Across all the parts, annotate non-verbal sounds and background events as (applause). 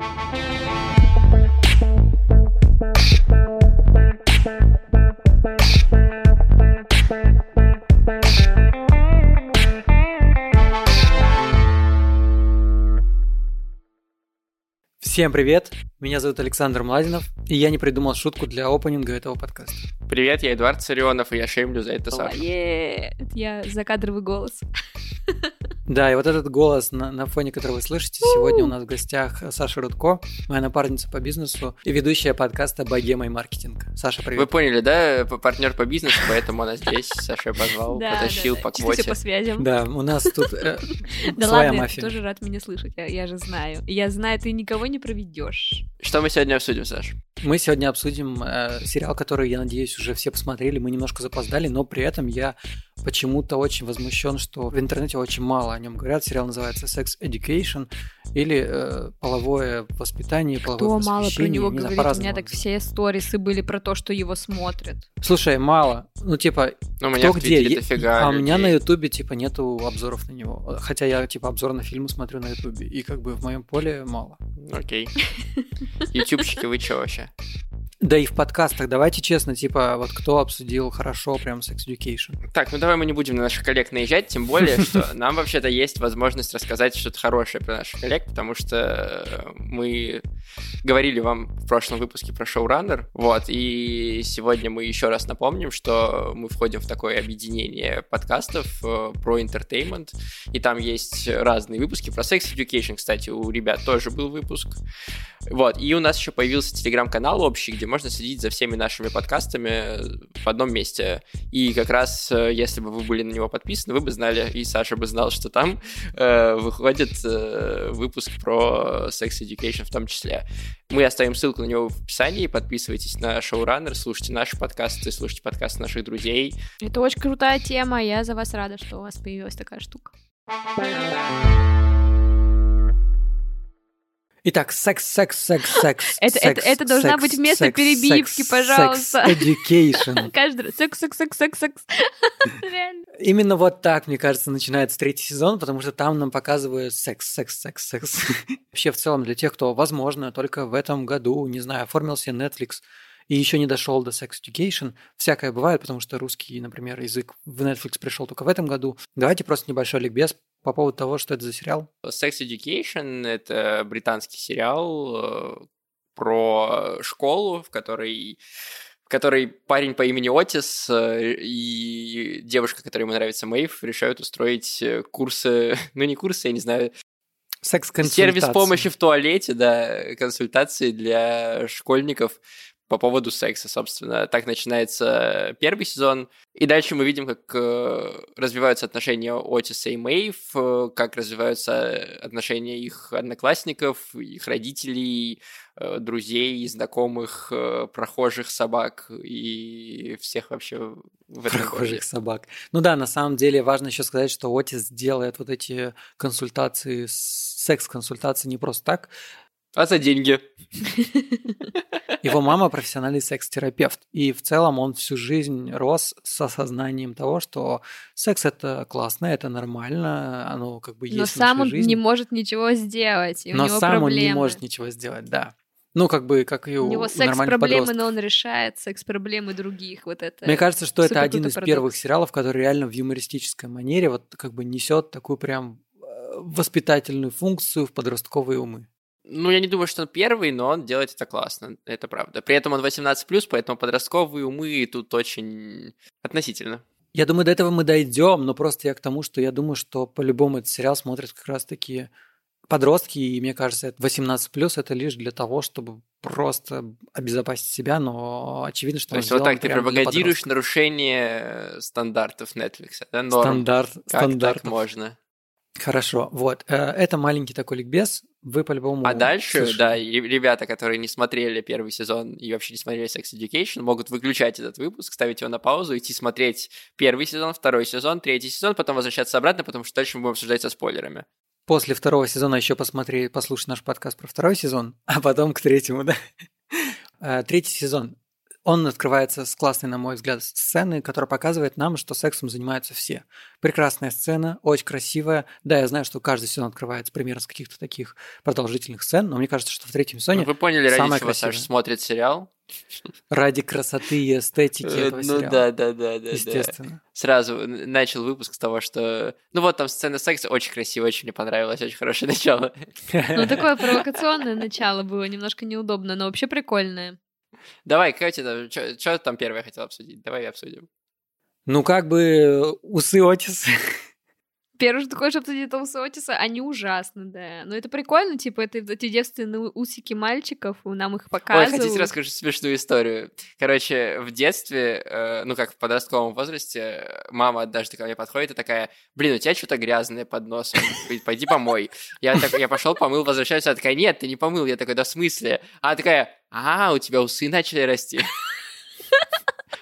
Всем привет! Меня зовут Александр Младинов, и я не придумал шутку для опенинга этого подкаста. Привет, я Эдуард Царионов, и я шеймлю за это Сашу. Я закадровый голос. (laughs) Да, и вот этот голос, на, на фоне которого вы слышите, сегодня у нас в гостях Саша Рудко, моя напарница по бизнесу и ведущая подкаста «Богема и маркетинг». Саша, привет. Вы поняли, да? Партнер по бизнесу, поэтому она здесь. Саша позвал, потащил по квоте. по связям. Да, у нас тут э, (laughs) Да своя ладно, мафия. ты тоже рад меня слышать, я, я же знаю. Я знаю, ты никого не проведешь. Что мы сегодня обсудим, Саш? Мы сегодня обсудим э, сериал, который, я надеюсь, уже все посмотрели. Мы немножко запоздали, но при этом я почему-то очень возмущен, что в интернете очень мало о нем говорят. Сериал называется Sex Education или э, половое воспитание, половое Кто мало про него Не знаю, говорит? У по-разному меня так все сторисы были про то, что его смотрят. Слушай, мало. Ну, типа, Ну, у меня кто где? Е- дофига а у меня на людей. Ютубе, типа, нету обзоров на него. Хотя я, типа, обзор на фильмы смотрю на Ютубе. И как бы в моем поле мало. Окей. Ютубчики, вы чё вообще? Да и в подкастах, давайте честно, типа, вот кто обсудил хорошо прям Sex Education? Так, ну давай мы не будем на наших коллег наезжать, тем более, что (laughs) нам вообще-то есть возможность рассказать что-то хорошее про наших коллег, потому что мы говорили вам в прошлом выпуске про шоураннер, вот, и сегодня мы еще раз напомним, что мы входим в такое объединение подкастов э, про entertainment, и там есть разные выпуски про Sex Education, кстати, у ребят тоже был выпуск, вот, и у нас еще появился телеграм-канал общий, где можно следить за всеми нашими подкастами в одном месте. И как раз, э, если бы вы были на него подписаны, вы бы знали, и Саша бы знал, что там э, выходит э, выпуск про Sex Education в том числе. Мы оставим ссылку на него в описании, подписывайтесь на шоураннер, слушайте наши подкасты, слушайте подкасты наших друзей. Это очень крутая тема, я за вас рада, что у вас появилась такая штука. Итак, секс, секс, секс, секс. (laughs) Это- это- секс, это должна секс, быть вместо секс, перебивки, секс, пожалуйста. Sex education. (laughs) Каждый раз секс, секс, секс, секс, секс. (laughs) Именно вот так, мне кажется, начинается третий сезон, потому что там нам показывают секс, секс, секс, секс. Вообще, в целом, для тех, кто, возможно, только в этом году, не знаю, оформил себе Netflix и еще не дошел до Sex Education, всякое бывает, потому что русский, например, язык в Netflix пришел только в этом году. Давайте просто небольшой ликбез по поводу того, что это за сериал. Sex Education — это британский сериал э, про школу, в которой в которой парень по имени Отис э, и девушка, которой ему нравится Мэйв, решают устроить э, курсы, (laughs) ну не курсы, я не знаю, Секс-консультация. сервис помощи в туалете, да, консультации для школьников по поводу секса, собственно. Так начинается первый сезон. И дальше мы видим, как э, развиваются отношения Отиса и Мэйв, э, как развиваются отношения их одноклассников, их родителей, э, друзей, знакомых, э, прохожих собак и всех вообще в этом прохожих городе. собак. Ну да, на самом деле важно еще сказать, что Отис делает вот эти консультации, секс-консультации не просто так. А за деньги. (laughs) Его мама профессиональный секс-терапевт. И в целом он всю жизнь рос с осознанием того, что секс это классно, это нормально, оно как бы есть Но сам он жизни. не может ничего сделать, но сам проблемы. он не может ничего сделать, да. Ну, как бы, как и у, У него секс-проблемы, но он решает секс-проблемы других. Вот это. Мне кажется, что это один из первых сериалов, который реально в юмористической манере вот как бы несет такую прям э, воспитательную функцию в подростковые умы. Ну, я не думаю, что он первый, но он делает это классно, это правда. При этом он 18+, поэтому подростковые умы тут очень относительно. Я думаю, до этого мы дойдем, но просто я к тому, что я думаю, что по-любому этот сериал смотрят как раз такие подростки, и мне кажется, это 18 плюс это лишь для того, чтобы просто обезопасить себя, но очевидно, что То есть вот так ты пропагандируешь нарушение стандартов Netflix, да? Норм. стандарт, Как стандарт. так можно? Хорошо, вот. э, Это маленький такой ликбез. Вы по-любому А дальше, слышали. да, ребята, которые не смотрели первый сезон и вообще не смотрели Sex Education, могут выключать этот выпуск, ставить его на паузу, идти смотреть первый сезон, второй сезон, третий сезон, потом возвращаться обратно, потому что дальше мы будем обсуждать со спойлерами. После второго сезона еще посмотри, послушай наш подкаст про второй сезон, а потом к третьему, да. Э, (laughs) Третий сезон. Он открывается с классной, на мой взгляд, сцены, которая показывает нам, что сексом занимаются все. Прекрасная сцена, очень красивая. Да, я знаю, что каждый сезон открывается примерно с каких-то таких продолжительных сцен, но мне кажется, что в третьем сезоне Вы поняли, ради самое чего красивое. Саша смотрит сериал? ради красоты и эстетики этого Ну сериала. да, да, да, да. да. Естественно. Сразу начал выпуск с того, что... Ну вот там сцена секса очень красивая, очень мне понравилось, очень хорошее начало. Ну, такое провокационное начало было, немножко неудобно, но вообще прикольное. Давай, Катя, что там первое хотел обсудить? Давай обсудим. Ну, как бы э, усы Отис. Первое, что ты хочешь обсудить, усы Отиса, они ужасны, да. Но это прикольно, типа, это эти девственные усики мальчиков, нам их Ой, показывают. хотите расскажу смешную историю? Короче, в детстве, э, ну как в подростковом возрасте, мама однажды ко мне подходит и такая, блин, у тебя что-то грязное под носом, пойди помой. Я, так, я пошел, помыл, возвращаюсь, она такая, нет, ты не помыл. Я такой, да в смысле? Она такая, а, у тебя усы начали расти. (laughs)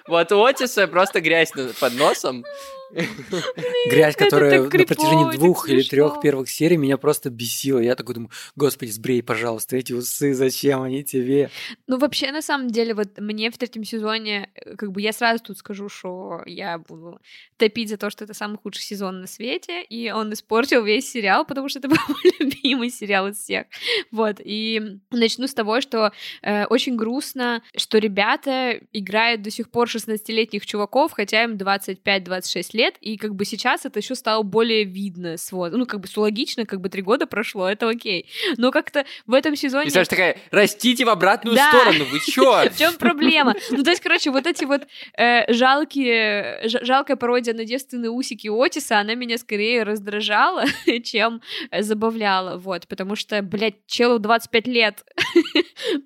Вот у Отиса просто грязь под носом. Грязь, которая на протяжении двух или трех первых серий меня просто бесила. Я такой думаю, господи, сбрей, пожалуйста, эти усы, зачем они тебе? Ну, вообще, на самом деле, вот мне в третьем сезоне, э, как бы я сразу тут скажу, что я буду топить за то, что это самый худший сезон на свете, и он испортил весь сериал, потому что это (laughs) был мой любимый сериал из всех. Вот, и начну с того, что э, очень грустно, что ребята играют до сих пор 16-летних чуваков, хотя им 25-26 лет, и как бы сейчас это еще стало более видно с воз- Ну, как бы все логично, как бы три года прошло, это окей. Но как-то в этом сезоне... И Саша такая, растите в обратную Да. сторону, вы чё? (laughs) В чем проблема? Ну, то есть, короче, вот эти вот э, жалкие, жалкая пародия на девственные усики Отиса, она меня скорее раздражала, (laughs) чем забавляла, вот, потому что, блядь, челу 25 лет. (laughs)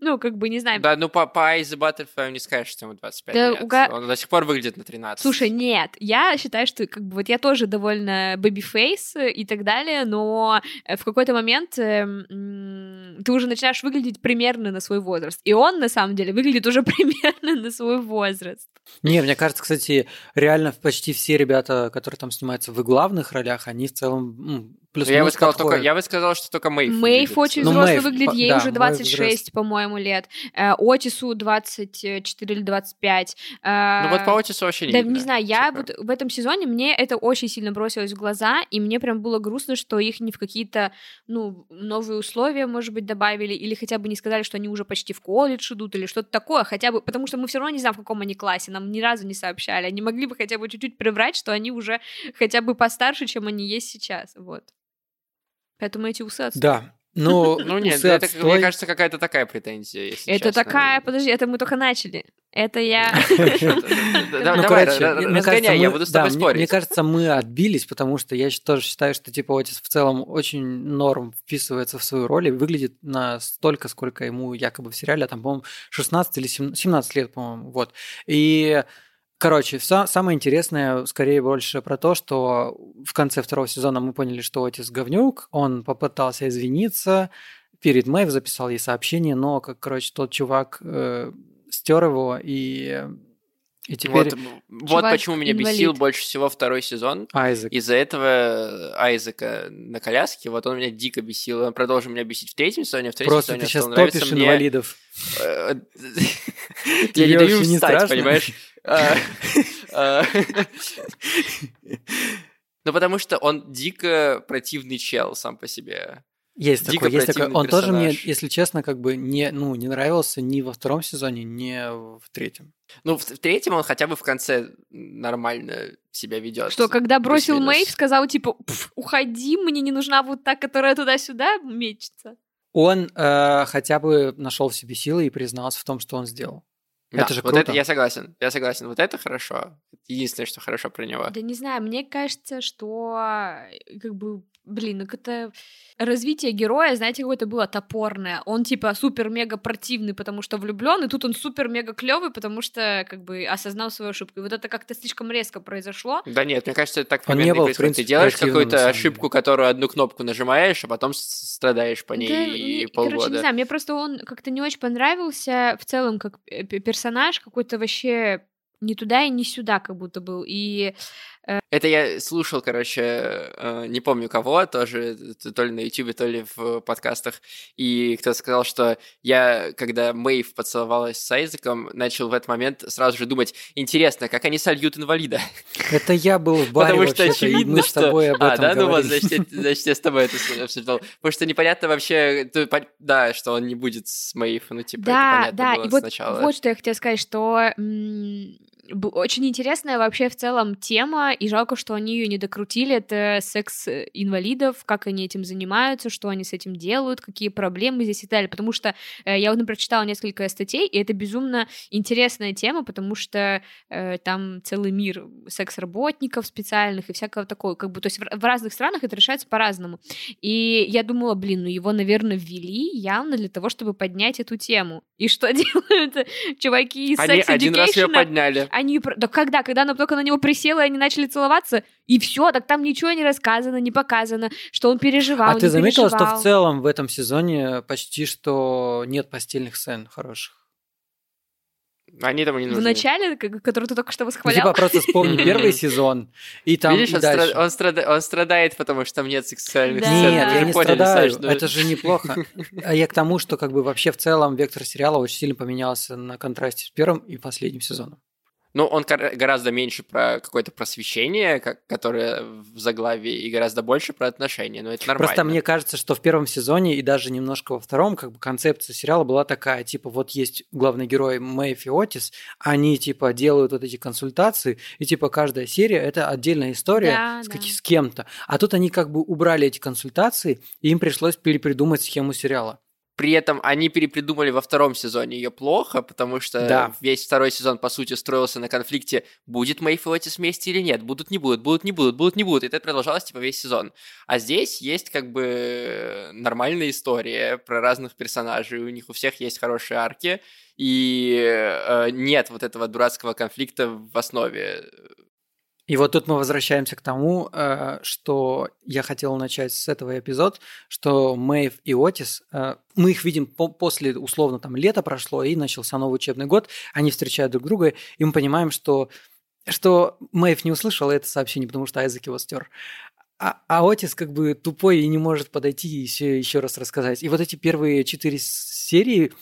Ну, как бы, не знаю. Да, ну по, Эйсе Баттерфилду не скажешь, что ему 25 Да, лет. Он до сих пор выглядит на 13. Слушай, нет, я считаю, что как бы вот я тоже довольно baby face и так далее, но э, в какой-то момент э, м, ты уже начинаешь выглядеть примерно на свой возраст. И он, на самом деле, выглядит уже (laughs) примерно на свой возраст. Не, мне кажется, кстати, реально почти все ребята, которые там снимаются в главных ролях, они в целом плюс я бы сказал, только, я бы сказал, что только Мэйв. Мэйв очень Ну, взрослый Мэйв, выглядит, ей да, уже Мэйв 26, по-моему, лет. Э, Отису 24 или 25. Э, Ну вот по Отису вообще не Да, видно. не знаю, я Типа. вот в этом сезоне мне это очень сильно бросилось в глаза, и мне прям было грустно, что их не в какие-то, ну, новые условия, может быть, добавили, или хотя бы не сказали, что они уже почти в колледж идут, или что-то такое, хотя бы, потому что мы все равно не знаем, в каком они классе, нам ни разу не сообщали, они могли бы хотя бы чуть-чуть приврать, что они уже хотя бы постарше, чем они есть сейчас, вот. Поэтому эти усы отстой. Да. Ну, Ну нет, усы это, отстой. мне кажется, какая-то такая претензия, если Это честно. такая, подожди, это мы только начали. Это я... (laughs) (laughs) Да, (laughs) Ну, Давай, короче, ра- мне разгоняй, кажется, я буду с тобой мне- спорить. Мне кажется, мы отбились, потому что я тоже считаю, что типа Отис в целом очень норм вписывается в свою роль и выглядит на столько, сколько ему якобы в сериале, а там, по-моему, 16 или 17 17 лет, по-моему, вот. И Короче, са- самое интересное, скорее больше про то, что в конце второго сезона мы поняли, что Отис говнюк, он попытался извиниться, перед Мэйв записал ей сообщение, но, как, короче, тот чувак э, стер его, и, и теперь Вот, вот почему меня бесил инвалид. больше всего второй сезон. Айзек. Из-за этого Айзека на коляске, вот он меня дико бесил. Он продолжил меня бесить в третьем сезоне, в третьем Просто сезоне ты сейчас топишь мне. инвалидов. Э, (laughs) Я не даю не встать, понимаешь? А, (laughs) а, Ну, потому что он дико противный чел сам по себе. Есть Дико такой, есть такой. Он тоже мне, персонаж. если честно, как бы не, ну, не нравился ни во втором сезоне, ни в третьем. Ну, в в третьем он хотя бы в конце нормально себя ведет. Что, когда бросил. Мэйв, сказал, типа, «Пф, уходи, мне не нужна вот та, которая туда-сюда мечется. Он э, хотя бы нашел в себе силы и признался в том, что он сделал. Да, это же вот круто. это я согласен. Я согласен. Вот это хорошо. Единственное, что хорошо про него. Да не знаю, мне кажется, что э, как бы, блин, ну это развитие героя, знаете, какое-то было топорное. Он типа супер-мега противный, потому что влюблен, и тут он супер-мега клевый, потому что как бы осознал свою ошибку. И вот это как-то слишком резко произошло. Да нет, мне кажется, это так Он не был, в происходит. Ты принципе, делаешь какую-то ошибку, которую одну кнопку нажимаешь, а потом страдаешь по ней Да, и полгода. Короче, не знаю, мне просто он как-то не очень понравился в целом как э, персонаж, какой-то вообще не туда и не сюда как будто был. И это я слушал, короче, э, не помню кого, тоже то ли на YouTube, то ли в подкастах, и кто сказал, что я, когда Мэйв поцеловалась с Айзеком, начал в этот момент сразу же думать, интересно, как они сольют инвалида? (laughs) Это я был в баре Потому что очевидно, этом А, да, ну вот, значит, (laughs) значит, я с тобой это обсуждал. Потому что непонятно вообще, да, что он не будет с Мэйв, ну типа, да, это понятно да, было и вот, сначала. вот что я хотела сказать, что очень интересная вообще в целом тема, и жалко, что они ее не докрутили. Это секс инвалидов, как они этим занимаются, что они с этим делают, какие проблемы здесь и так далее. Потому что э, я например, читала несколько статей, и это безумно интересная тема, потому что э, там целый мир секс-работников специальных и всякого такого. Как бы, то есть в, в разных странах это решается по-разному. И я думала, блин, ну его, наверное, ввели явно для того, чтобы поднять эту тему. И что (laughs) делают чуваки из Они один раз ее подняли. Они... Да когда? Когда она только на него присела, и они начали целоваться, и все, так там ничего не рассказано, не показано, что он переживал, А ты не заметила, что переживал. в целом в этом сезоне почти что нет постельных сцен хороших? Они там не нужны. В начале, который ты только что Ну, восхвалял? типа просто вспомни (laughs) первый сезон, и там Видишь, и он, дальше. страда- он страда- он страдает, потому что там нет сексуальных Да. сцен. Нет, я не поняли, страдаю, Саш, ну, это же неплохо. (laughs) А я к тому, что как бы вообще в целом вектор сериала очень сильно поменялся на контрасте с первым и последним сезоном. Ну, он гораздо меньше про какое-то просвещение, как, которое в заглавии, и гораздо больше про отношения, но это нормально. Просто мне кажется, что в первом сезоне и даже немножко во втором, как бы концепция сериала была такая, типа вот есть главный герой Мэйв и Отис, они типа делают вот эти консультации, и типа каждая серия это отдельная история Да, с, да. с кем-то. А тут они как бы убрали эти консультации, и им пришлось перепридумать схему сериала. При этом они перепридумали во втором сезоне ее плохо, потому что Да. весь второй сезон, по сути, строился на конфликте, будет Мэйв и Отис вместе или нет, будут, не будут, будут, не будут, будут, не будут, и это продолжалось, типа, весь сезон. А здесь есть, как бы, нормальная история про разных персонажей, у них у всех есть хорошие арки, и э, нет вот этого дурацкого конфликта в основе. И вот тут мы возвращаемся к тому, э, что я хотел начать с этого эпизод, что Мэйв и Отис, э, мы их видим по- после, условно, там, лето прошло, и начался новый учебный год, они встречают друг друга, и мы понимаем, что, что Мэйв не услышала это сообщение, потому что Айзек его стер. А, а Отис как бы тупой и не может подойти и еще, еще раз рассказать. И вот эти первые четыре серии,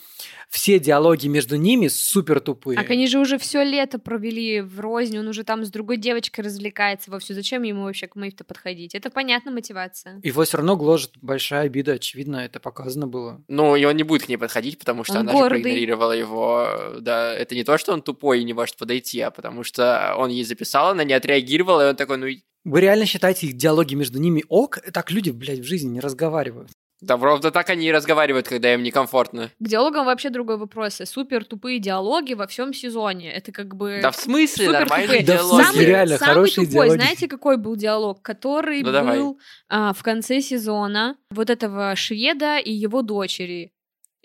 все диалоги между ними супер тупые. Так они же уже все лето провели в розни, он уже там с другой девочкой развлекается вовсю. Зачем ему вообще к Мэйв-то подходить? Это понятна мотивация. Его все равно гложет большая обида, очевидно, это показано было. Ну, и он не будет к ней подходить, потому что Он она гордый. же проигнорировала его. Да, это не то, что он тупой и не может подойти, а потому что он ей записал, она не отреагировала, и он такой, ну, Вы реально считаете их диалоги между ними ок? Так люди, блядь, в жизни не разговаривают. Да, ровно так они и разговаривают, когда им некомфортно. К диалогам вообще другой вопрос. Супер тупые диалоги во всем сезоне. Это как бы... Да в смысле, супер нормальные тупые. Да в диалоги. смысле, реально, самый хорошие тупой, диалоги. знаете, какой был диалог? Который Ну, был а, в конце сезона вот этого шведа и его дочери,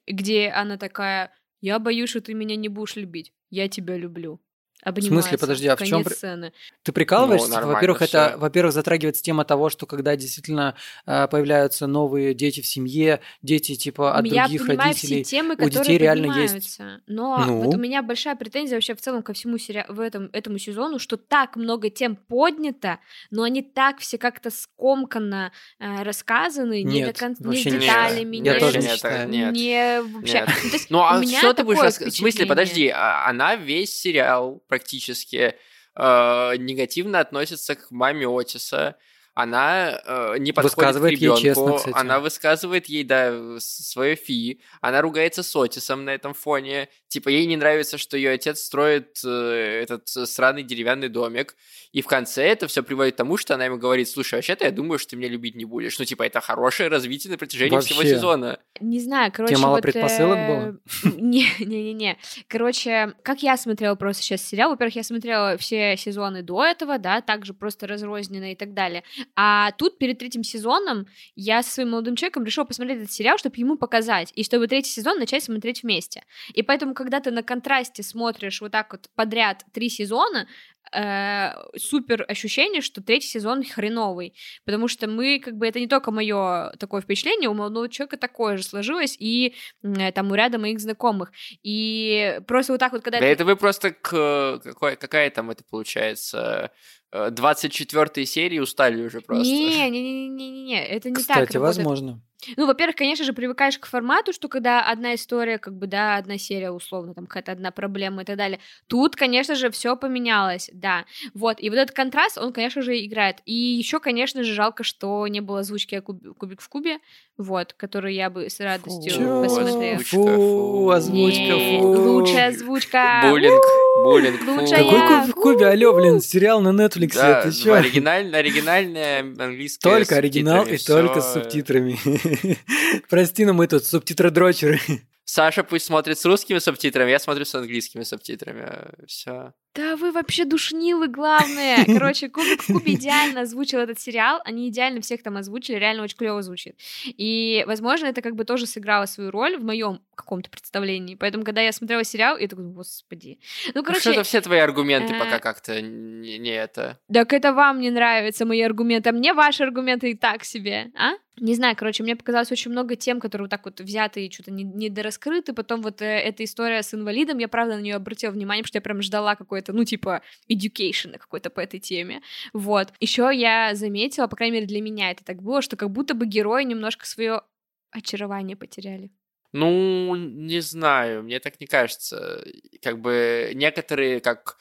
где она такая, я боюсь, что ты меня не будешь любить, я тебя люблю. Обнимается. Подожди, а в при- сцены. Ты прикалываешься? Ну, во-первых, это, во-первых, затрагивается тема того, что когда действительно э, появляются новые дети в семье, дети типа от я других понимаю родителей. все темы, у детей реально есть. но Ну? вот у меня большая претензия вообще в целом ко всему сери... в этом, этому сезону, что так много тем поднято, но они так все как-то скомканно э, рассказаны, не Нет, до конца, не нет. деталями, Я не, не нет, считаю. нет. не вообще. Нет. Ну, то есть Ну, у а меня что ты будешь рассказывать? В смысле, подожди, а- она весь сериал практически э, негативно относится к маме Отиса. Она э, не подходит Высказывает к ей ребенку, честно, кстати. она высказывает ей, да, свое фи, она ругается с Отисом на этом фоне, типа ей не нравится, что ее отец строит э, этот сраный деревянный домик, и в конце это все приводит к тому, что она ему говорит, слушай, вообще-то я думаю, что ты меня любить не будешь. Ну, типа, это хорошее развитие на протяжении всего Вообще. сезона. Не знаю, короче, Тебе мало вот, предпосылок э, было? (laughs) Не-не-не. Короче, как я смотрела просто сейчас сериал, во-первых, я смотрела все сезоны до этого, да, также просто разрозненно и так далее. А тут перед третьим сезоном я со своим молодым человеком решила посмотреть этот сериал, чтобы ему показать, и чтобы третий сезон начать смотреть вместе. И поэтому, когда ты на контрасте смотришь вот так вот подряд три сезона, э, супер ощущение, что третий сезон хреновый, потому что мы, как бы, это не только мое такое впечатление, у молодого человека такое же сложилось, и э, там у ряда моих знакомых. И просто вот так вот, когда... Да это вы просто к... Какой, какая там это получается? 24 серии устали уже просто. Не-не-не-не-не, это не Кстати, так работает. возможно. Ну, во-первых, конечно же, привыкаешь к формату, что когда одна история, как бы, да, одна серия, условно, там какая-то одна проблема и так далее. Тут, конечно же, все поменялось, да. Вот, и вот этот контраст, он, конечно же, играет. И еще, конечно же, жалко, что не было озвучки Куб... Кубик в Кубе, вот, которую я бы с радостью Чё? посмотрела. Фу, озвучка, Не, фу. Лучшая озвучка. Буллинг, буллинг. фу. Лучшая. Какой Кубик в Кубе? Алло, блин, сериал на Netflix, Да, это чё? оригиналь- оригинальная английская Только оригинал и только с субтитрами. (laughs) Прости, но мы тут субтитродрочеры. Саша пусть смотрит с русскими субтитрами, я смотрю с английскими субтитрами. Все. Да вы вообще душнилы, главное. (laughs) Короче, Кубик в Кубе идеально озвучил этот сериал. Они идеально всех там озвучили, реально очень клево звучит. И, возможно, это как бы тоже сыграло свою роль в моем каком-то представлении. Поэтому, когда я смотрела сериал, я такой, господи. Ну, Короче, короче, это все твои аргументы э, пока как-то не, не это. так это вам не нравятся мои аргументы, а мне ваши аргументы и так себе, а? Не знаю, короче, мне показалось очень много тем, которые вот так вот взяты и что-то не- недораскрыты. Потом вот э, эта история с инвалидом, я правда на нее обратила внимание, потому что я прям ждала какой-то, ну, типа, education какой-то по этой теме. Вот. Еще я заметила, по крайней мере, для меня это так было, что как будто бы герои немножко свое очарование потеряли. Ну, не знаю, мне так не кажется. Как бы некоторые, как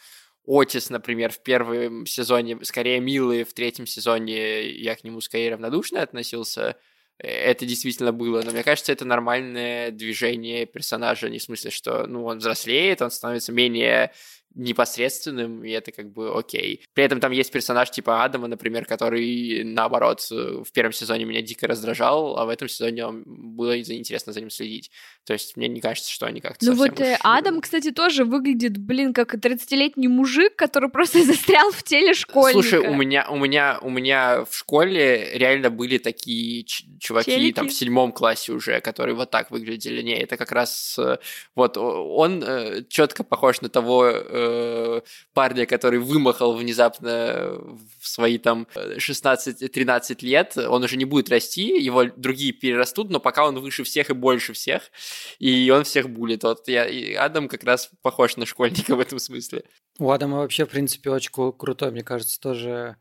Отис, например, в первом сезоне скорее милые, в третьем сезоне я к нему скорее равнодушно относился. Э, Это действительно было, но мне кажется, это нормальное движение персонажа, не в смысле, что ну, он взрослеет, он становится менее непосредственным, и это как бы окей. При этом там есть персонаж типа Адама, например, который, наоборот, э, в первом сезоне меня дико раздражал, а в этом сезоне он- было интересно за ним следить. То есть мне не кажется, что они как-то Ну вот э, уж, Адам, кстати, тоже выглядит, блин, как 30-летний мужик, который (laughs) просто застрял в теле школьника. Слушай, у меня, у меня, у меня в школе реально были такие чуваки Челики? там в седьмом классе уже, которые вот так выглядели. Не, это как раз э, вот он четко похож на того э, парня, который вымахал внезапно в свои там э, 16-13 лет. Он уже не будет расти, его другие перерастут, но пока он выше всех и больше всех, и он всех булит. Вот я, и Адам как раз похож на школьника в этом смысле. У Адама вообще, в принципе, очень крутой, мне кажется, тоже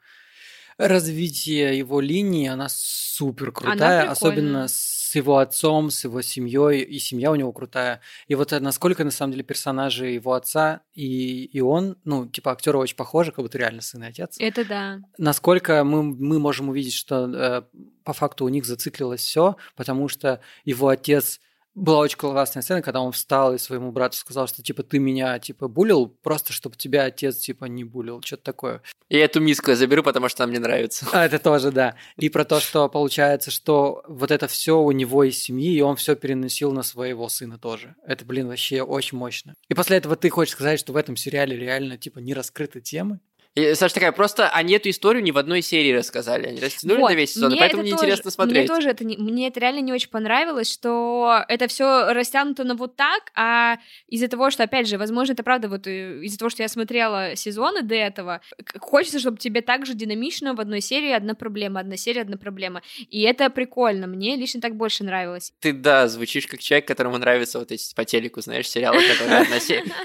развитие его линии, она супер крутая, особенно с его отцом, с его семьей, и семья у него крутая. И вот э, насколько, на самом деле, персонажи его отца и, и он, ну, типа, актеры очень похожи, как будто реально сын и отец. Это да. насколько мы, мы можем увидеть, что э, по факту у них зациклилось все, потому что его отец была очень классная сцена, когда он встал и своему брату сказал, что типа ты меня типа булил, просто чтобы тебя отец типа не булил, что-то такое. И эту миску я заберу, потому что она мне нравится. А это тоже, да. И про то, что получается, что вот это все у него из семьи, и он все переносил на своего сына тоже. Это, блин, вообще очень мощно. И после этого ты хочешь сказать, что в этом сериале реально типа не раскрыты темы? И Саша такая, просто они эту историю ни в одной серии рассказали. Они растянули Вот, на весь сезон, мне поэтому это неинтересно тоже- смотреть. Мне тоже это не, мне это реально не очень понравилось, что это все растянуто на вот так, а из-за того, что, опять же, возможно, это правда, вот э, из-за того, что я смотрела сезоны до этого, хочется, чтобы тебе также динамично в одной серии одна проблема, одна серия, одна проблема. И это прикольно. Мне лично так больше нравилось. Ты, да, звучишь как человек, которому нравятся вот эти по телеку, знаешь, сериалы,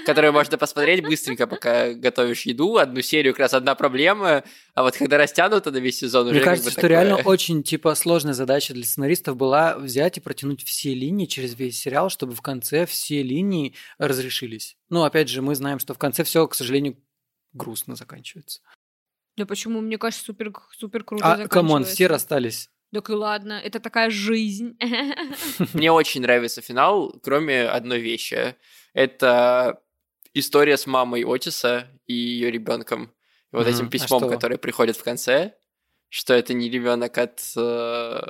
которые, можно посмотреть быстренько, пока готовишь еду. Одну серию раз одна проблема, а вот когда растянуто на весь сезон, уже Мне как кажется, бы что такое. реально очень типа сложная задача для сценаристов была взять и протянуть все линии через весь сериал, чтобы в конце все линии разрешились. Ну, опять же, мы знаем, что в конце все, к сожалению, грустно заканчивается. Да почему? Мне кажется, супер, супер круто А, come on, все расстались. Так и ладно, это такая жизнь. (laughs) Мне очень нравится финал, кроме одной вещи. Это история с мамой Отиса и ее ребенком. И вот этим А письмом, что? которое приходит в конце, что это не ребенок от э,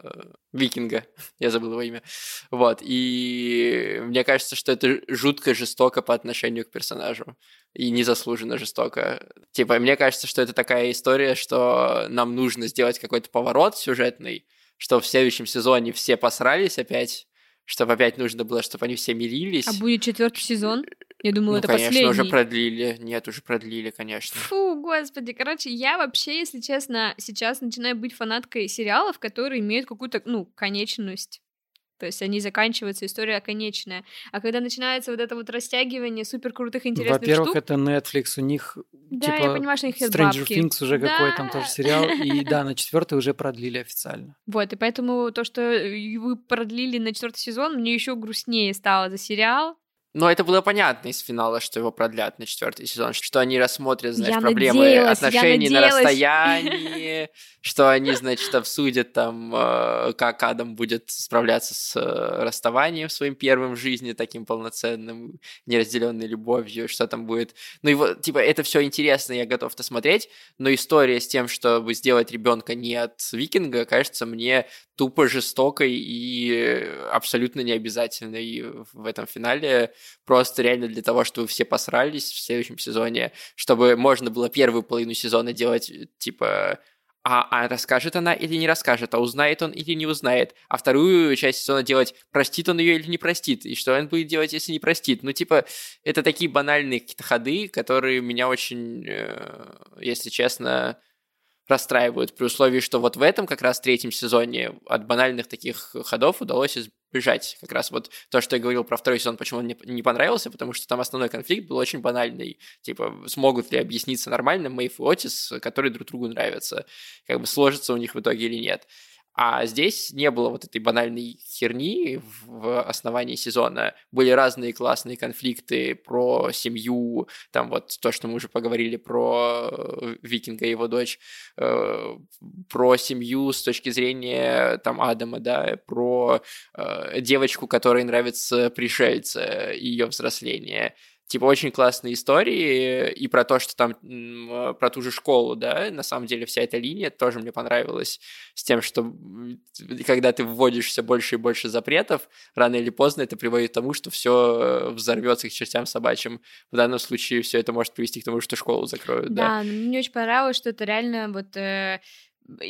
викинга. Я забыл его имя. Вот. И мне кажется, что это жутко жестоко по отношению к персонажу. И незаслуженно жестоко. Типа, мне кажется, что это такая история, что нам нужно сделать какой-то поворот сюжетный, что в следующем сезоне все посрались опять, чтобы опять нужно было, чтобы они все мирились. А будет четвертый сезон? Я думала, ну, это конечно, последний. уже продлили. Нет, уже продлили, конечно. Фу, господи. Короче, я вообще, если честно, сейчас начинаю быть фанаткой сериалов, которые имеют какую-то, ну, конечность. То есть они заканчиваются, история конечная. А когда начинается вот это вот растягивание супер крутых интересных Во-первых, штук... это Netflix, у них Да, типа я понимаю, что у них Stranger бабки. Things уже какой там тоже Да. сериал, и (laughs) да, на четвертый уже продлили официально. Вот, и поэтому то, что вы продлили на четвертый сезон, мне еще грустнее стало за сериал. Но это было понятно из финала, что его продлят на четвертый сезон, что они рассмотрят, знаешь, Я проблемы надеялась, отношений на расстоянии, (laughs) что они, значит, обсудят там, э, как Адам будет справляться с э, расставанием своим первым в жизни, таким полноценным, неразделенной любовью, что там будет. Ну вот, типа, это все интересно, я готов это смотреть, но история с тем, чтобы сделать ребенка не от викинга, кажется мне тупо жестокой и абсолютно необязательной в этом финале. Просто реально для того, чтобы все посрались в следующем сезоне, чтобы можно было первую половину сезона делать, типа, а, а расскажет она или не расскажет, а узнает он или не узнает, а вторую часть сезона делать, простит он ее или не простит, и что он будет делать, если не простит. Ну, типа, это такие банальные какие-то ходы, которые меня очень, э, если честно, расстраивают, при условии, что вот в этом как раз третьем сезоне от банальных таких ходов удалось избежать. Как раз вот то, что я говорил про второй сезон, почему он мне не понравился, потому что там основной конфликт был очень банальный. Типа, смогут ли объясниться нормально Мэйв и Отис, которые друг другу нравятся? Как бы сложится у них в итоге или нет. А здесь не было вот этой банальной херни в основании сезона. Были разные классные конфликты про семью, там вот то, что мы уже поговорили про э, Викинга и его дочь, э, про семью с точки зрения там Адама, да, про э, девочку, которой нравится пришельцы, и ее взросление типа очень классные истории и про то, что там про ту же школу, да, на самом деле вся эта линия тоже мне понравилась с тем, что когда ты вводишь все больше и больше запретов, рано или поздно это приводит к тому, что все взорвется к чертям собачьим. В данном случае все это может привести к тому, что школу закроют, да. Да, мне очень понравилось, что это реально вот... э,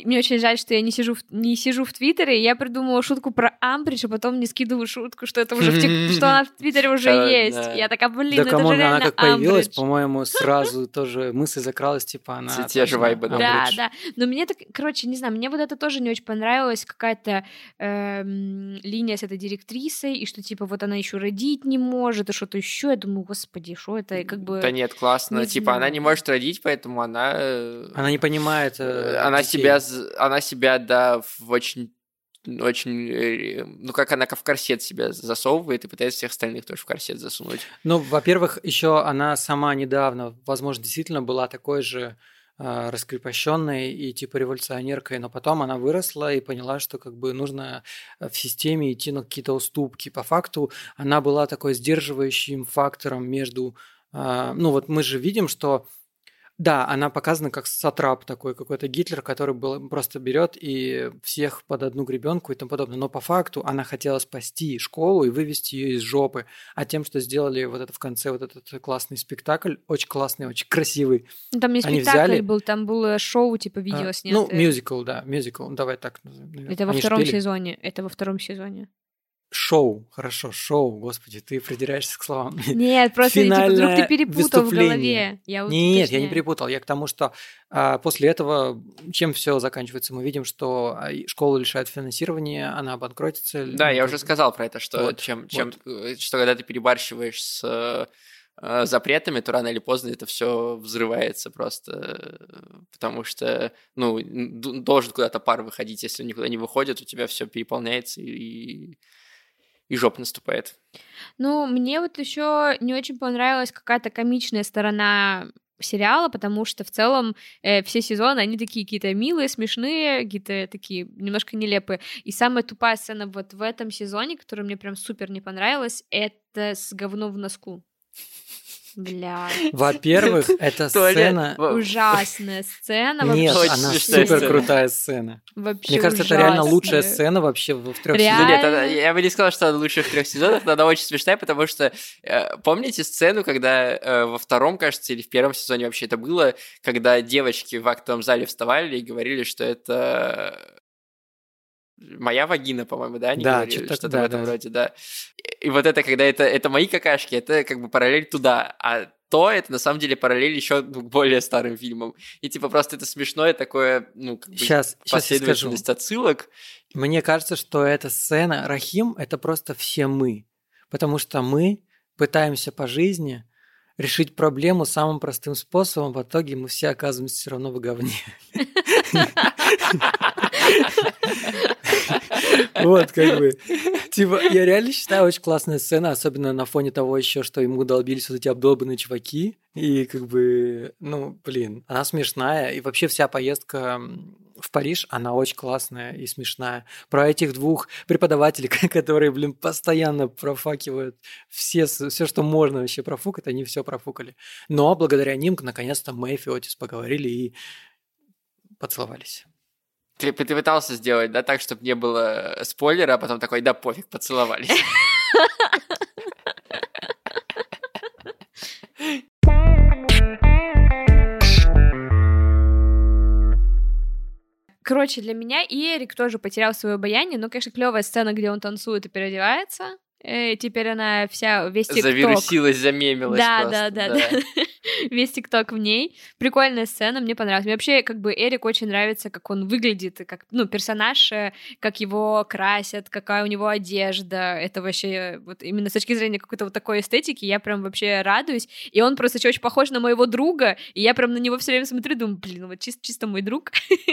мне очень жаль, что я не сижу, в, не сижу в Твиттере. Я придумала шутку про Амбридж, а потом мне скидываю шутку, что это уже в тик- что она в Твиттере уже Да, есть. да. Я такая, блин, да, это come on, же реально она как появилась, по-моему, сразу тоже мысль закралась, типа она... Те- те же вайбы, да. Да, да. Но мне так, короче, не знаю, мне вот это тоже не очень понравилось, какая-то эм, линия с этой директрисой, и что типа вот она еще родить не может, и что-то еще. Я думаю, господи, что это и как бы. Да нет, классно. не типа, она не может родить, поэтому она... э, Она не понимает э, она детей. Себя, она себя, да, в очень очень, э, ну, как она в корсет себя засовывает и пытается всех остальных тоже в корсет засунуть. Ну, во-первых, еще она сама недавно, возможно, действительно была такой же э, раскрепощенной и типа революционеркой, но потом она выросла и поняла, что как бы нужно э, в системе идти на какие-то уступки. По факту она была такой сдерживающим фактором между... ну вот мы же видим, что да, она показана как сатрап такой, какой-то Гитлер, который был, просто берет и всех под одну гребенку и тому подобное. Но по факту она хотела спасти школу и вывести ее из жопы. А тем, что сделали вот это в конце, вот этот классный спектакль, очень классный, очень красивый. Ну, Там не они спектакль взяли- был, там было шоу, типа видео А, снятое. Ну, мюзикл, да, мюзикл, давай так назовем. Это во Они втором пели. сезоне. Это во втором сезоне. Шоу, хорошо, шоу, господи, ты придираешься к словам. (laughs) Нет, просто типа, вдруг ты Финальное перепутал в выступление. голове. Я вот Нет, я не перепутал. Я к тому, что а, после этого, чем все заканчивается, мы видим, что а, школу лишают финансирования, она обанкротится. Да, ну, я уже сказал про это, что Вот, чем, чем, э, что когда ты перебарщиваешь с э, запретами, то рано или поздно это все взрывается просто, потому что, ну, должен куда-то пар выходить, если он никуда не выходит, у тебя все переполняется и, и жопа наступает. Ну, мне вот еще не очень понравилась какая-то комичная сторона сериала, потому что в целом э, все сезоны, они такие какие-то милые, смешные, какие-то такие немножко нелепые. И самая тупая сцена вот в этом сезоне, которая мне прям супер не понравилась, это с говном в носку. Бля, Во-первых, (laughs) эта Толя, сцена... ужасная сцена Нет, вообще. Очень она супер сцена. крутая сцена. Вообще Мне кажется, это реально лучшая сцена вообще в, трех Реально? Сезонах. нет, она- я бы не сказал, что она лучшая в трех сезонах, но она очень смешная, потому что э, помните сцену, когда э, во втором, кажется, или в первом сезоне вообще это было, когда девочки в актовом зале вставали и говорили, что это моя вагина, по-моему, да, они Да, говорили, что-то- что-то да, в этом да. роде, да. И вот это, когда это, это мои какашки, это как бы параллель туда, а то это на самом деле параллель еще к более старым фильмам. И типа просто это смешное такое, ну, как бы Сейчас, сейчас последовательность отсылок. Мне кажется, что эта сцена Рахим это просто все мы. Потому что мы пытаемся по жизни решить проблему самым простым способом, в итоге мы все оказываемся все равно в говне. (laughs) (laughs) Вот, как бы. Типа, я реально считаю, очень классная сцена, особенно на фоне того еще, что ему долбились вот эти обдолбанные чуваки. И как бы, ну, блин, она смешная. И вообще вся поездка в Париж, она очень классная и смешная. Про этих двух преподавателей, (laughs) которые, блин, постоянно профакивают все, все, что можно вообще профукать, они все профукали. Но благодаря ним, наконец-то, Мэйф и Отис поговорили и поцеловались. Ты, ты пытался сделать, да, так, чтобы не было спойлера, а потом такой, да пофиг, поцеловались. Короче, для меня и Эрик тоже потерял свое обаяние, но, конечно, клевая сцена, где он танцует и переодевается. Э, теперь она вся, весь тикток. Завирусилась, замемилась Да, просто, да, да, да. Весь ТикТок в ней. Прикольная сцена, мне понравилась. Мне вообще, как бы, Эрик очень нравится, как он выглядит, как, ну, персонаж, э, как его красят, какая у него одежда. Это вообще, э, вот именно с точки зрения какой-то вот такой эстетики, я прям вообще радуюсь. И он просто ещё очень похож на моего друга, и я прям на него все время смотрю, думаю, блин, вот чисто, чисто мой друг. (laughs)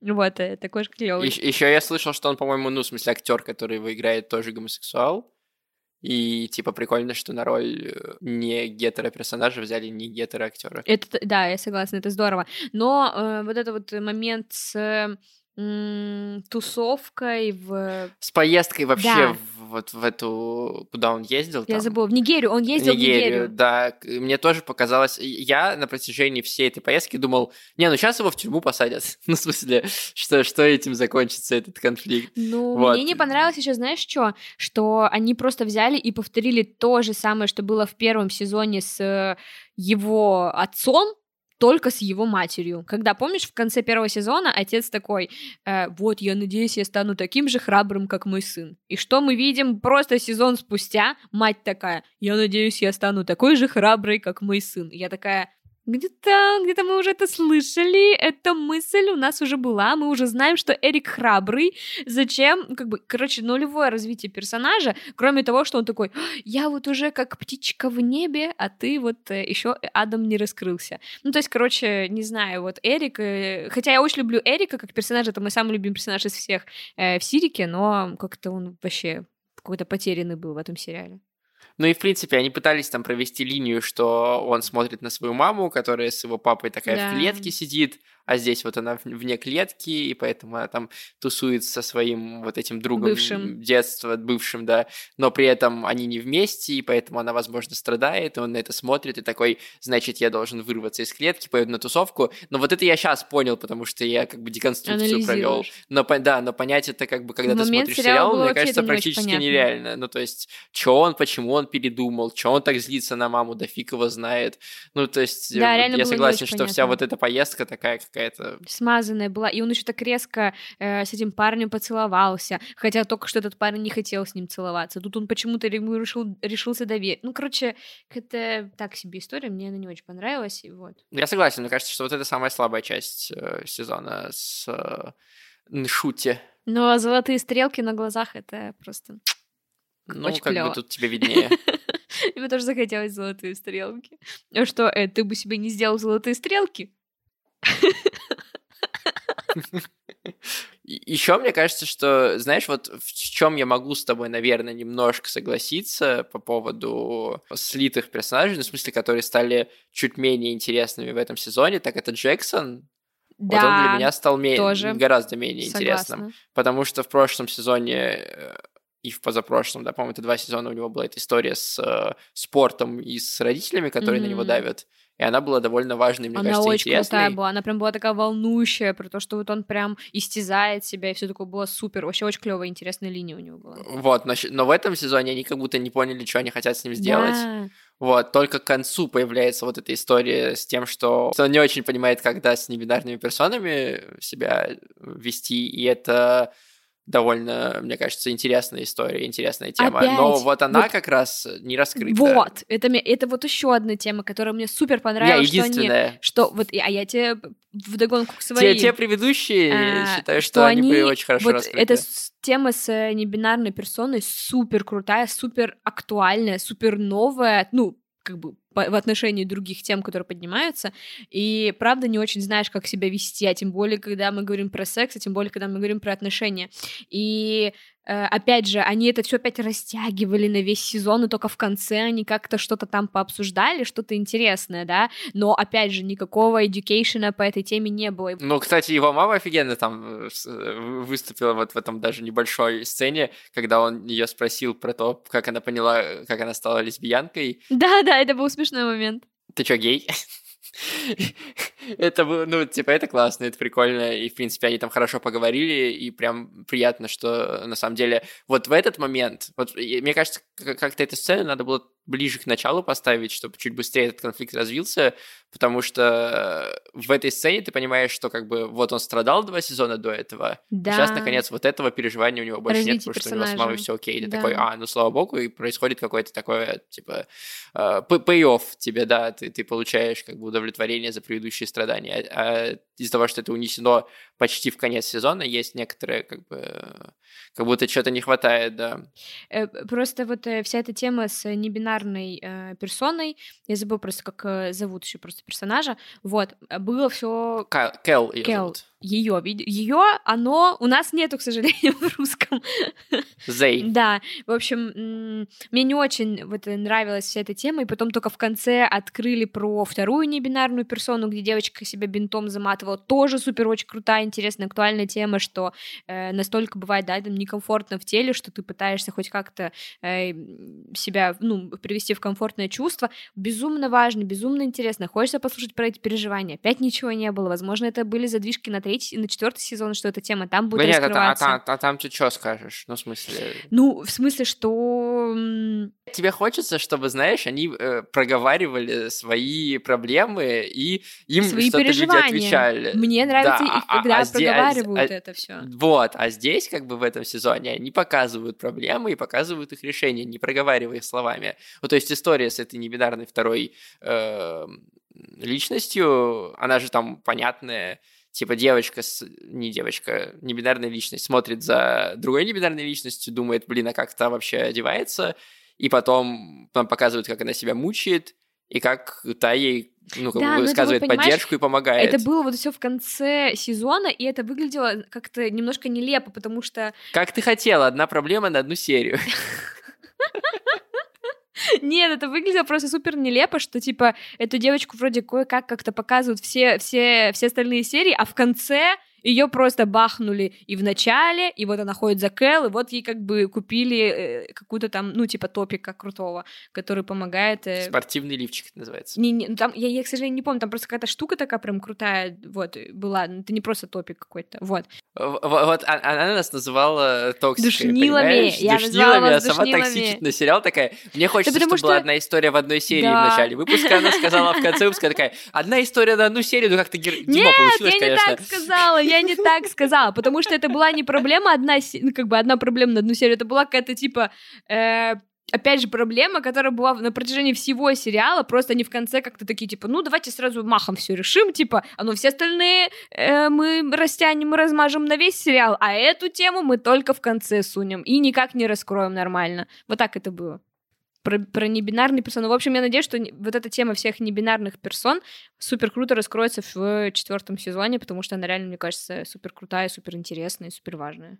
Вот, э, такой же клевый. Еще я слышал, что он, по-моему, ну, в смысле, актер, который его играет, тоже гомосексуал. И, типа, прикольно, что на роль э, не гетеро-персонажа взяли не гетеро-актера. Это, т- да, я согласна, это здорово. Но э, вот этот вот момент с тусовкой в... С поездкой вообще Да. в- вот в эту... Куда он ездил? Я там? забыла, в Нигерию, он ездил в Нигерию. да. Мне тоже показалось... Я на протяжении всей этой поездки думал, не, ну сейчас его в тюрьму посадят. (laughs) Ну, в смысле, что, что этим закончится этот конфликт? Ну, Вот. мне не понравилось еще, знаешь, что? Что они просто взяли и повторили то же самое, что было в первом сезоне с э, его отцом, только с его матерью. Когда, помнишь, в конце первого сезона отец такой, э, вот, я надеюсь, я стану таким же храбрым, как мой сын. И что мы видим просто сезон спустя? Мать такая, я надеюсь, я стану такой же храброй, как мой сын. Я такая, где-то, где-то мы уже это слышали, эта мысль у нас уже была, мы уже знаем, что Эрик храбрый, зачем, как бы, короче, нулевое развитие персонажа, кроме того, что он такой, «А, я вот уже как птичка в небе, а ты вот еще Адам не раскрылся. Ну, то есть, короче, не знаю, вот Эрик, э, хотя я очень люблю Эрика как персонажа, это мой самый любимый персонаж из всех э, в Сирике, но как-то он вообще какой-то потерянный был в этом сериале. Ну и, в принципе, они пытались там провести линию, что он смотрит на свою маму, которая с его папой такая Да. в клетке сидит, а здесь вот она вне клетки, и поэтому она там тусует со своим вот этим другом Бывшим. детства, бывшим, да, но при этом они не вместе, и поэтому она, возможно, страдает, и он на это смотрит, и такой, значит, я должен вырваться из клетки, поеду на тусовку, но вот это я сейчас понял, потому что я как бы деконструкцию провел. Но, да, но понять это как бы, когда В ты смотришь сериал, мне кажется, не практически нереально. Ну, то есть, что он, почему он передумал, что он так злится на маму, да фиг его знает. Ну, то есть, Да, э, я согласен, что вся понятно. вот эта поездка такая какая-то... смазанная была, и он еще так резко э, с этим парнем поцеловался, хотя только что этот парень не хотел с ним целоваться. Тут он почему-то ему решил, решился доверить. Ну, короче, это так себе история, мне она не очень понравилась, и вот. Я согласен, мне кажется, что вот это самая слабая часть э, сезона с э, Ншути. Но золотые стрелки на глазах — это просто... Ну, Очень как клёво. бы тут тебе виднее. (laughs) Мне тоже захотелось золотые стрелки. А что, э, ты бы себе не сделал золотые стрелки? Еще мне кажется, что, знаешь, вот в чем я могу с тобой, наверное, немножко согласиться по поводу слитых персонажей, ну, в смысле, которые стали чуть менее интересными в этом сезоне, так это Джексон. Да, вот он для меня стал ме- тоже гораздо менее интересным. согласна. Потому что в прошлом сезоне э, и в позапрошлом, да, по-моему, это два сезона у него была эта история с э, спортом и с родителями, которые на него давят. И она была довольно важной, мне Она кажется, очень интересной. крутая была, она прям была такая волнующая, про то, что вот он прям истязает себя, и все такое было супер. Вообще очень клевая, интересная линия у него была. Вот, но, но в этом сезоне они как будто не поняли, что они хотят с ним сделать. Да. Вот, только к концу появляется вот эта история с тем, что что он не очень понимает, когда с небинарными персонами себя вести, и это довольно, мне кажется, интересная история, интересная тема. Опять? Но вот она Вот- как раз не раскрыта. Вот, это, это вот еще одна тема, которая мне супер Я понравилась, что они... единственная. Что, вот, а я тебе вдогонку к Те, своим... те предыдущие, а, считаю, что, они, были очень хорошо вот раскрыты. эта с- тема с э, небинарной персоной супер крутая, супер актуальная, супер новая, ну, как бы в отношении других тем, которые поднимаются, и правда не очень знаешь, как себя вести, а тем более, когда мы говорим про секс, а тем более, когда мы говорим про отношения. И опять же, они это все опять растягивали на весь сезон, и только в конце они как-то что-то там пообсуждали, что-то интересное, да, но опять же, никакого education по этой теме не было. Ну, кстати, его мама офигенно там э, э, выступила вот в этом даже небольшой сцене, когда он ее спросил про то, как она поняла, э, как она стала лесбиянкой. Да-да, это был смешной момент. Ты чё, гей? (laughs) Это было, ну, типа, это классно, это прикольно, и, в принципе, они там хорошо поговорили, и прям приятно, что, на самом деле, вот в этот момент, вот, и мне кажется, как- как-то эту сцену надо было ближе к началу поставить, чтобы чуть быстрее этот конфликт развился, потому что в этой сцене ты понимаешь, что, как бы, вот он страдал два сезона до этого, Да. Сейчас, наконец, вот этого переживания у него больше нет, Развитие потому что у него с мамой персонажа. все окей. Ты Да. такой, а, ну слава богу, и происходит какое-то такое, типа, э, п- pay-off тебе, да, ты, ты получаешь как бы удовлетворение за предыдущие страдания. А, а из-за того, что это унесено почти в конец сезона, есть некоторые, как бы, как будто что-то не хватает, да. Э, Просто вот э, вся эта тема с небинарной э, персоной, я забыла просто, как э, зовут еще просто персонажа, вот, э, было все Кайл, Кэл её Кэл, зовут. ее, ее, оно у нас нету, к сожалению, (laughs) в русском. Зей. Да, в общем, мне не очень вот нравилась вся эта тема, и потом только в конце открыли про вторую небинарную персону, где девочка себя бинтом заматывала, тоже супер очень крутая, интересная, актуальная тема, что э, настолько бывает, да, там некомфортно в теле, что ты пытаешься хоть как-то э, себя, ну, привести в комфортное чувство. Безумно важно, безумно интересно. Хочется послушать про эти переживания. Опять ничего не было. Возможно, это были задвижки на третий, на четвертый сезон, что эта тема там будет нет, а, та- а раскрываться. та- а там ты что скажешь? Ну, в смысле... Ну, в смысле, что... Тебе хочется, чтобы, знаешь, они э, проговаривали свои проблемы и им Свои что-то люди отвечали. Мне нравится, Да, их, а- а- а а- проговаривают а- это все. Вот, а здесь, как бы в этом сезоне, они показывают проблемы и показывают их решения, не проговаривая их словами. Ну, то есть история с этой небинарной второй э, личностью, она же там понятная, типа девочка, с... не девочка, небинарная личность смотрит за другой небинарной личностью, думает, блин, а как та вообще одевается, и потом нам показывают, как она себя мучает, и как та ей, ну, как Да, бы это вот, высказывает поддержку и помогает. Это было вот все в конце сезона, и это выглядело как-то немножко нелепо, потому что Как ты хотела, одна проблема на одну серию. Нет, это выглядело просто супер нелепо, что типа эту девочку вроде кое-как как-то показывают все, все, все остальные серии, а в конце ее просто бахнули и в начале, и вот она ходит за Кэл, и вот ей как бы купили э, какую-то там, ну, типа топика крутого, который помогает... э, Спортивный лифчик называется. Не, не, ну, там, я, я, к сожалению, не помню, там просто какая-то штука такая прям крутая, вот, была, ну, это не просто топик какой-то, вот. Вот а- она нас называла токсикой, Душнилами. понимаешь? Я Душнилами, а сама душнилами. токсичит на сериал такая. Мне хочется, чтобы была что- одна история в одной серии Да. в начале выпуска, она сказала в конце выпуска такая, одна история на одну серию, ну как-то Дима Нет, получилось, я не конечно. так сказала, я не (laughs) так сказала, потому что это была не проблема одна, ну, как бы одна проблема на одну серию, это была какая-то типа, э, опять же, проблема, которая была на протяжении всего сериала, просто они в конце как-то такие, типа, ну, давайте сразу махом все решим, типа, а ну, все остальные э, мы растянем и размажем на весь сериал, а эту тему мы только в конце сунем и никак не раскроем нормально. Вот так это было. Про, про небинарные персоны. В общем, я надеюсь, что вот эта тема всех небинарных персон супер круто раскроется в четвертом сезоне, потому что она реально, мне кажется, супер крутая, супер интересная и супер важная.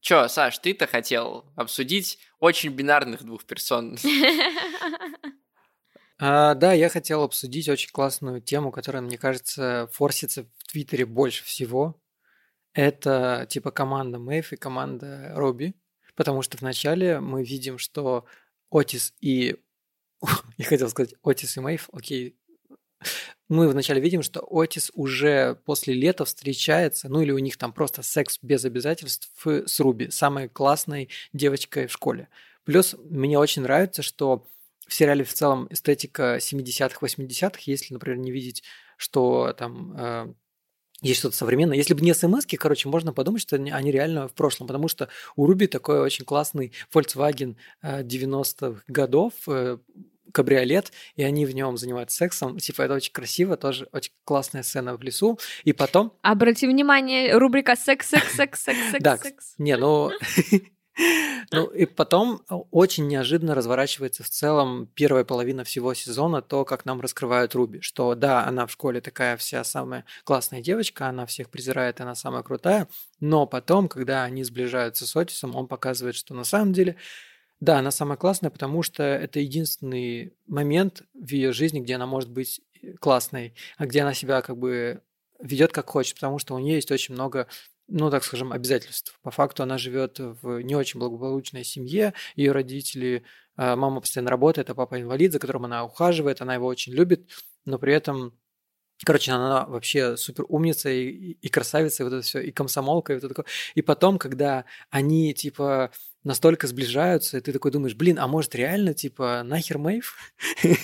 Чё, Саш, ты-то хотел обсудить очень бинарных двух персон. (laughs) А, да, я хотел обсудить очень классную тему, которая, мне кажется, форсится в Твиттере больше всего. Это типа команда Мэйв и команда Робби. Потому что вначале мы видим, что Отис и... (laughs) Я хотел сказать Отис и Мэйв, окей. Мы вначале видим, что Отис уже после лета встречается, ну или у них там просто секс без обязательств с Руби, самой классной девочкой в школе. Плюс мне очень нравится, что в сериале в целом эстетика 70-х, 80-х, если, например, не видеть, что там э, есть что-то современное. Если бы не смс короче, можно подумать, что они реально в прошлом, потому что у Руби такой очень классный Volkswagen 90-х э, годов, э, кабриолет, и они в нем занимаются сексом. Типа, это очень красиво, тоже очень классная сцена в лесу. И потом... Обрати внимание, рубрика секс, секс, секс, секс, секс, да, секс. Не, ну... (laughs) Ну и потом очень неожиданно разворачивается в целом первая половина всего сезона, то, как нам раскрывают Руби, что да, она в школе такая вся самая классная девочка, она всех презирает, она самая крутая, но потом, когда они сближаются с Отисом, он показывает, что на самом деле да, она самая классная, потому что это единственный момент в ее жизни, где она может быть э, классной, а где она себя как бы ведет как хочет, потому что у нее есть очень много ну, так скажем, обязательств. По факту она живет в не очень благополучной семье, ее родители, а, мама постоянно работает, а папа инвалид, за которым она ухаживает, она его очень любит, но при этом Короче, она вообще супер умница и, и красавица, и вот это все, и комсомолка, и вот это такое. И потом, когда они, типа, настолько сближаются, и ты такой думаешь, блин, а может реально, типа, нахер Мэйв? (laughs)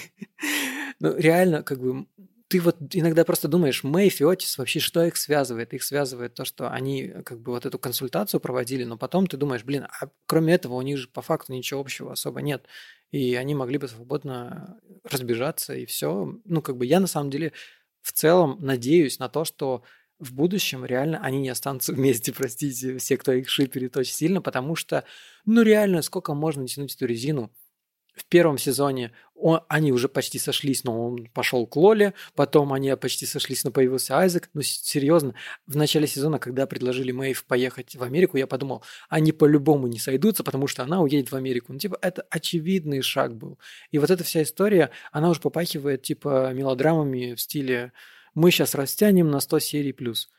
Ну, реально, как бы, ты вот иногда просто думаешь, Мэйв и Отис, вообще что их связывает? Их связывает то, что они как бы вот эту консультацию проводили, но потом ты думаешь, блин, а кроме этого у них же по факту ничего общего особо нет. И они могли бы свободно разбежаться, и все. Ну, как бы я на самом деле в целом надеюсь на то, что в будущем реально они не останутся (laughs) вместе, простите, все, кто их шиперит очень сильно, потому что, ну реально, сколько можно тянуть эту резину? В первом сезоне он, они уже почти сошлись, но он пошел к Лоле, потом они почти сошлись, но появился Айзек. Ну, серьезно, в начале сезона, когда предложили Мэйв поехать в Америку, я подумал, они по-любому не сойдутся, потому что она уедет в Америку. Ну, типа, это очевидный шаг был. И вот эта вся история, она уже попахивает, типа, мелодрамами в стиле мы сейчас растянем на 100 серий плюс.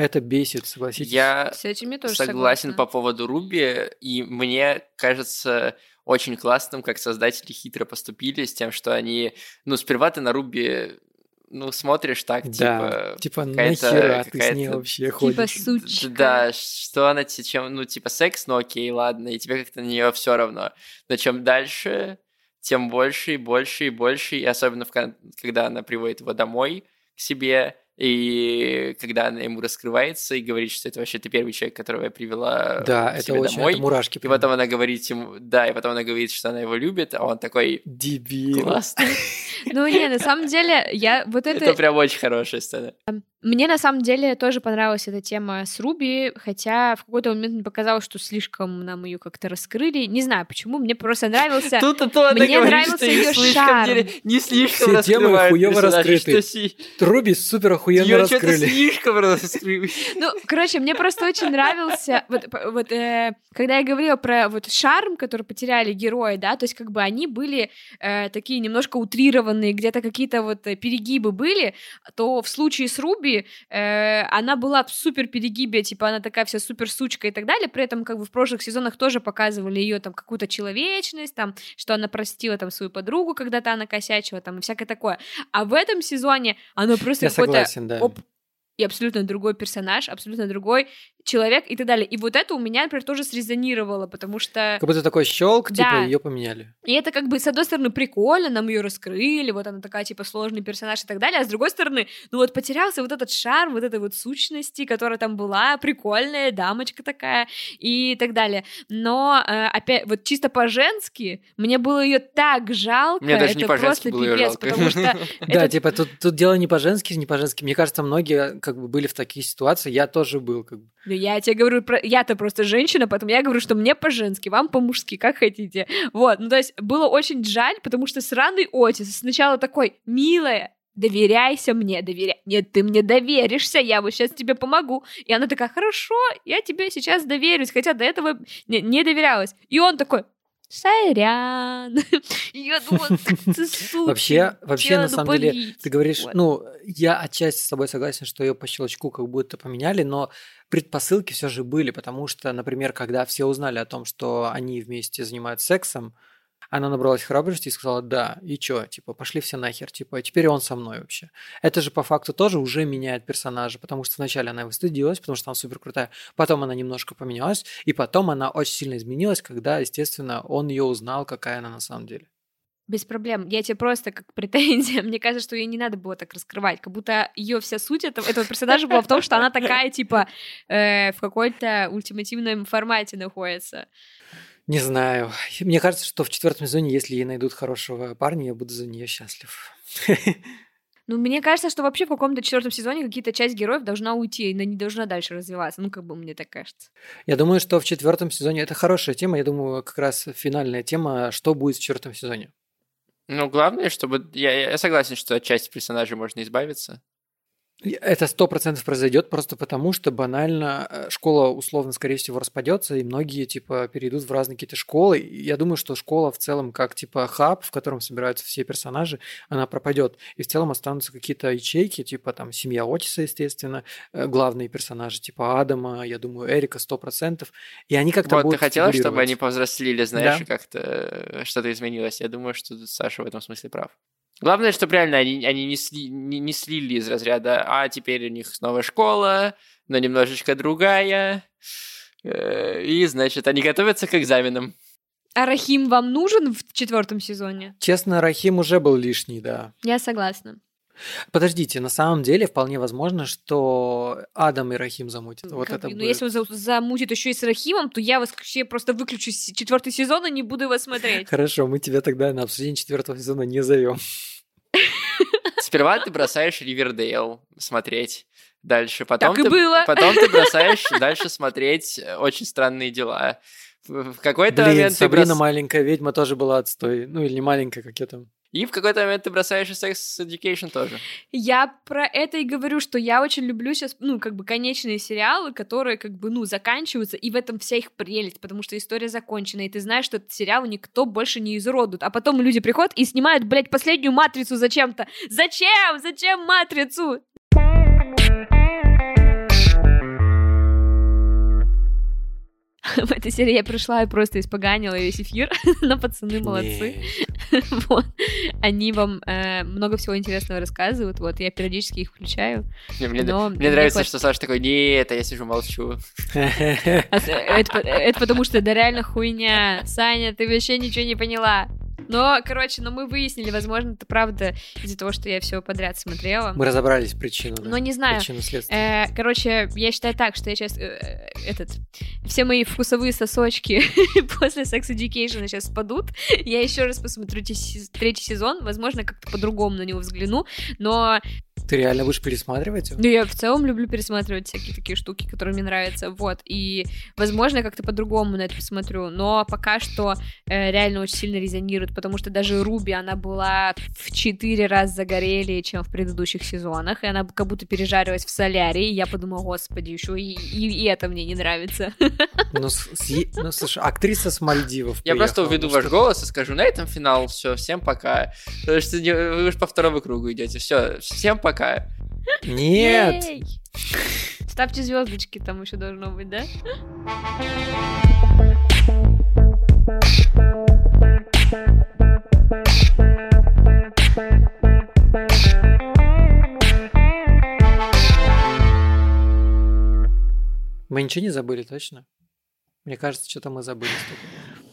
Это бесит, согласитесь. Я С этим я тоже согласен согласна. по поводу Руби, и мне кажется очень классным, как создатели хитро поступили с тем, что они, ну, сперва ты на Руби ну, смотришь так, да, типа... типа, какая-то- нахера ты с ней вообще Типа ходишь? сучка. Да, что она те- чем, ну, типа, секс, ну окей, ладно, и тебе как-то на нее все равно. Но чем дальше, тем больше и больше и больше, и особенно в кон- когда она приводит его домой к себе, и когда она ему раскрывается и говорит, что это вообще ты первый человек, которого я привела Да, к это себе очень домой. это мурашки. И прям. потом она говорит ему, да, и потом она говорит, что она его любит, а он такой, Дебил. классно. (laughs) Ну, не, на самом деле, я вот это... Это прям очень хорошая сцена. Мне на самом деле тоже понравилась эта тема с Руби, хотя в какой-то момент мне показалось, что слишком нам ее как-то раскрыли. Не знаю почему, мне просто нравился. Тут то она Мне говорит, нравился слишком шарм. деле- не слишком Все темы персонажей, раскрыты. Руби супер охуенно её что-то раскрыли. слишком раскрыли. Ну, короче, мне просто очень нравился, вот, вот э, когда я говорила про вот шарм, который потеряли герои, да, то есть как бы они были э, такие немножко утрированные, где-то какие-то вот перегибы были, то в случае с Руби э, она была в супер перегибе, типа она такая вся супер сучка и так далее, при этом как бы в прошлых сезонах тоже показывали ее там какую-то человечность, там, что она простила там свою подругу, когда-то она косячила, там, и всякое такое. А в этом сезоне она просто какой-то согласен, да. оп, и абсолютно другой персонаж, абсолютно другой человек и так далее. И вот это у меня, например, тоже срезонировало, потому что... Как будто такой щелк, Да. типа ее поменяли. И это как бы, с одной стороны, прикольно, нам ее раскрыли, вот она такая, типа, сложный персонаж и так далее, а с другой стороны, ну вот потерялся вот этот шарм, вот этой вот сущности, которая там была, прикольная, дамочка такая и так далее. Но, э, опять, вот чисто по-женски, мне было ее так жалко, Мне даже это не просто было пипец, жалко. потому что (laughs) Да, типа тут, тут дело не по-женски, не по-женски. Мне кажется, многие как бы были в таких ситуациях. Я тоже был. Как бы. Ну, я тебе говорю, про... я-то просто женщина, поэтому я говорю, что мне по-женски, вам по-мужски, как хотите. Вот, ну то есть было очень жаль, потому что сраный Отис сначала такой, милая, доверяйся мне, доверяй. Нет, ты мне доверишься, я вот сейчас тебе помогу. И она такая, хорошо, я тебе сейчас доверюсь, хотя до этого не, не доверялась. И он такой, сорян. (laughs) Я думаю, (laughs) ты сучка. Вообще, вообще на самом деле, ты говоришь, ну, я отчасти с тобой согласен, что ее по щелчку как будто поменяли, но предпосылки все же были, потому что, например, когда все узнали о том, что они вместе занимаются сексом, она набралась храбрости и сказала, да, и чё, типа, пошли все нахер, типа, теперь он со мной вообще. Это же по факту тоже уже меняет персонажа, потому что вначале она его стыдилась, потому что она супер крутая, потом она немножко поменялась, и потом она очень сильно изменилась, когда, естественно, он ее узнал, какая она на самом деле. Без проблем. Я тебе просто как (laughs) претензия. Мне кажется, что ее не надо было так раскрывать. Как будто ее вся суть этого, этого персонажа была в том, что она такая, типа, э, в какой-то ультимативном формате находится. Не знаю. Мне кажется, что в четвертом сезоне, если ей найдут хорошего парня, я буду за нее счастлив. (laughs) Ну, мне кажется, что вообще в каком-то четвертом сезоне какие-то часть героев должна уйти, она не должна дальше развиваться. Ну, как бы мне так кажется. Я думаю, что в четвертом сезоне это хорошая тема. Я думаю, как раз финальная тема, что будет в четвертом сезоне. Ну, главное, чтобы... Я, я согласен, что от части персонажей можно избавиться. Это сто процентов произойдет просто потому, что банально э, школа условно, скорее всего, распадется, и многие типа перейдут в разные какие-то школы. И я думаю, что школа в целом как типа хаб, в котором собираются все персонажи, она пропадет. И в целом останутся какие-то ячейки, типа там семья Отиса, естественно, э, главные персонажи типа Адама, я думаю, Эрика сто процентов. И они как-то вот, будут ты хотела, чтобы они повзрослели, знаешь, Да. как-то э, что-то изменилось. Я думаю, что Саша в этом смысле прав. Главное, чтобы реально они, они не, сли- не, не слили из разряда, а теперь у них снова школа, но немножечко другая. Э, И, значит, они готовятся к экзаменам. А Рахим вам нужен в четвертом сезоне? Честно, Рахим уже был лишний, да. Я согласна. Подождите, на самом деле вполне возможно, что Адам и Рахим замутят. Вот Как это бы, ну, будет. если он за- замутит еще и с Рахимом, то я вообще просто выключу с- четвертый сезон и не буду его смотреть. Хорошо, мы тебя тогда на обсуждение четвертого сезона не зовем. (laughs) Сперва ты бросаешь Ривердейл смотреть дальше. Потом Так и ты, было. Потом ты бросаешь (laughs) дальше смотреть э, «Очень странные дела». В какой-то Блин, момент ты Сабрина брос- маленькая ведьма тоже была отстой. Ну или не маленькая, как я там. И в какой-то момент ты бросаешь и Sex Education тоже. Я про это и говорю, что я очень люблю сейчас, ну, как бы конечные сериалы, которые, как бы, ну, заканчиваются, и в этом вся их прелесть, потому что история закончена, и ты знаешь, что этот сериал никто больше не изуродует. А потом люди приходят и снимают, блядь, последнюю матрицу зачем-то. Зачем? Зачем матрицу? (laughs) В этой серии я пришла и просто испоганила весь эфир, (laughs) но пацаны молодцы. (laughs) Вот. Они вам э, много всего интересного рассказывают. Вот я периодически их включаю. Мне, Но мне мне нравится, хват- что Саша такой, нет, а я сижу молчу. А, э, Это, по- это потому что это реально хуйня. Саня, ты вообще ничего не поняла. Но, короче, но мы выяснили, возможно, это правда из-за того, что я все подряд смотрела. Мы разобрались причину. да. Но не знаю. Причину следствия. Э, короче, я считаю так, что я сейчас э, этот все мои вкусовые сосочки (laughs) после Sex Education сейчас спадут. Я еще раз посмотрю третий сезон, возможно, как-то по-другому на него взгляну. Но Ты реально будешь пересматривать ну, я в целом люблю пересматривать всякие такие штуки, которые мне нравятся. Вот. И, возможно, как-то по-другому на это посмотрю. Но пока что э, реально очень сильно резонирует, потому что даже Руби, она была в четыре раза загорелее, чем в предыдущих сезонах. И она как будто пережарилась в солярии. И я подумала, господи, еще и, и- и это мне не нравится. (laughs) Ну, ну, слушай, актриса с Мальдивов Я просто уведу ну ваш голос и скажу, на этом финал, все, всем пока. Потому что вы уж по второму кругу идете. Все, всем пока. Нет! Ей! Ставьте звездочки, там еще должно быть, да? Мы ничего не забыли, точно? Мне кажется, что-то мы забыли. что-то.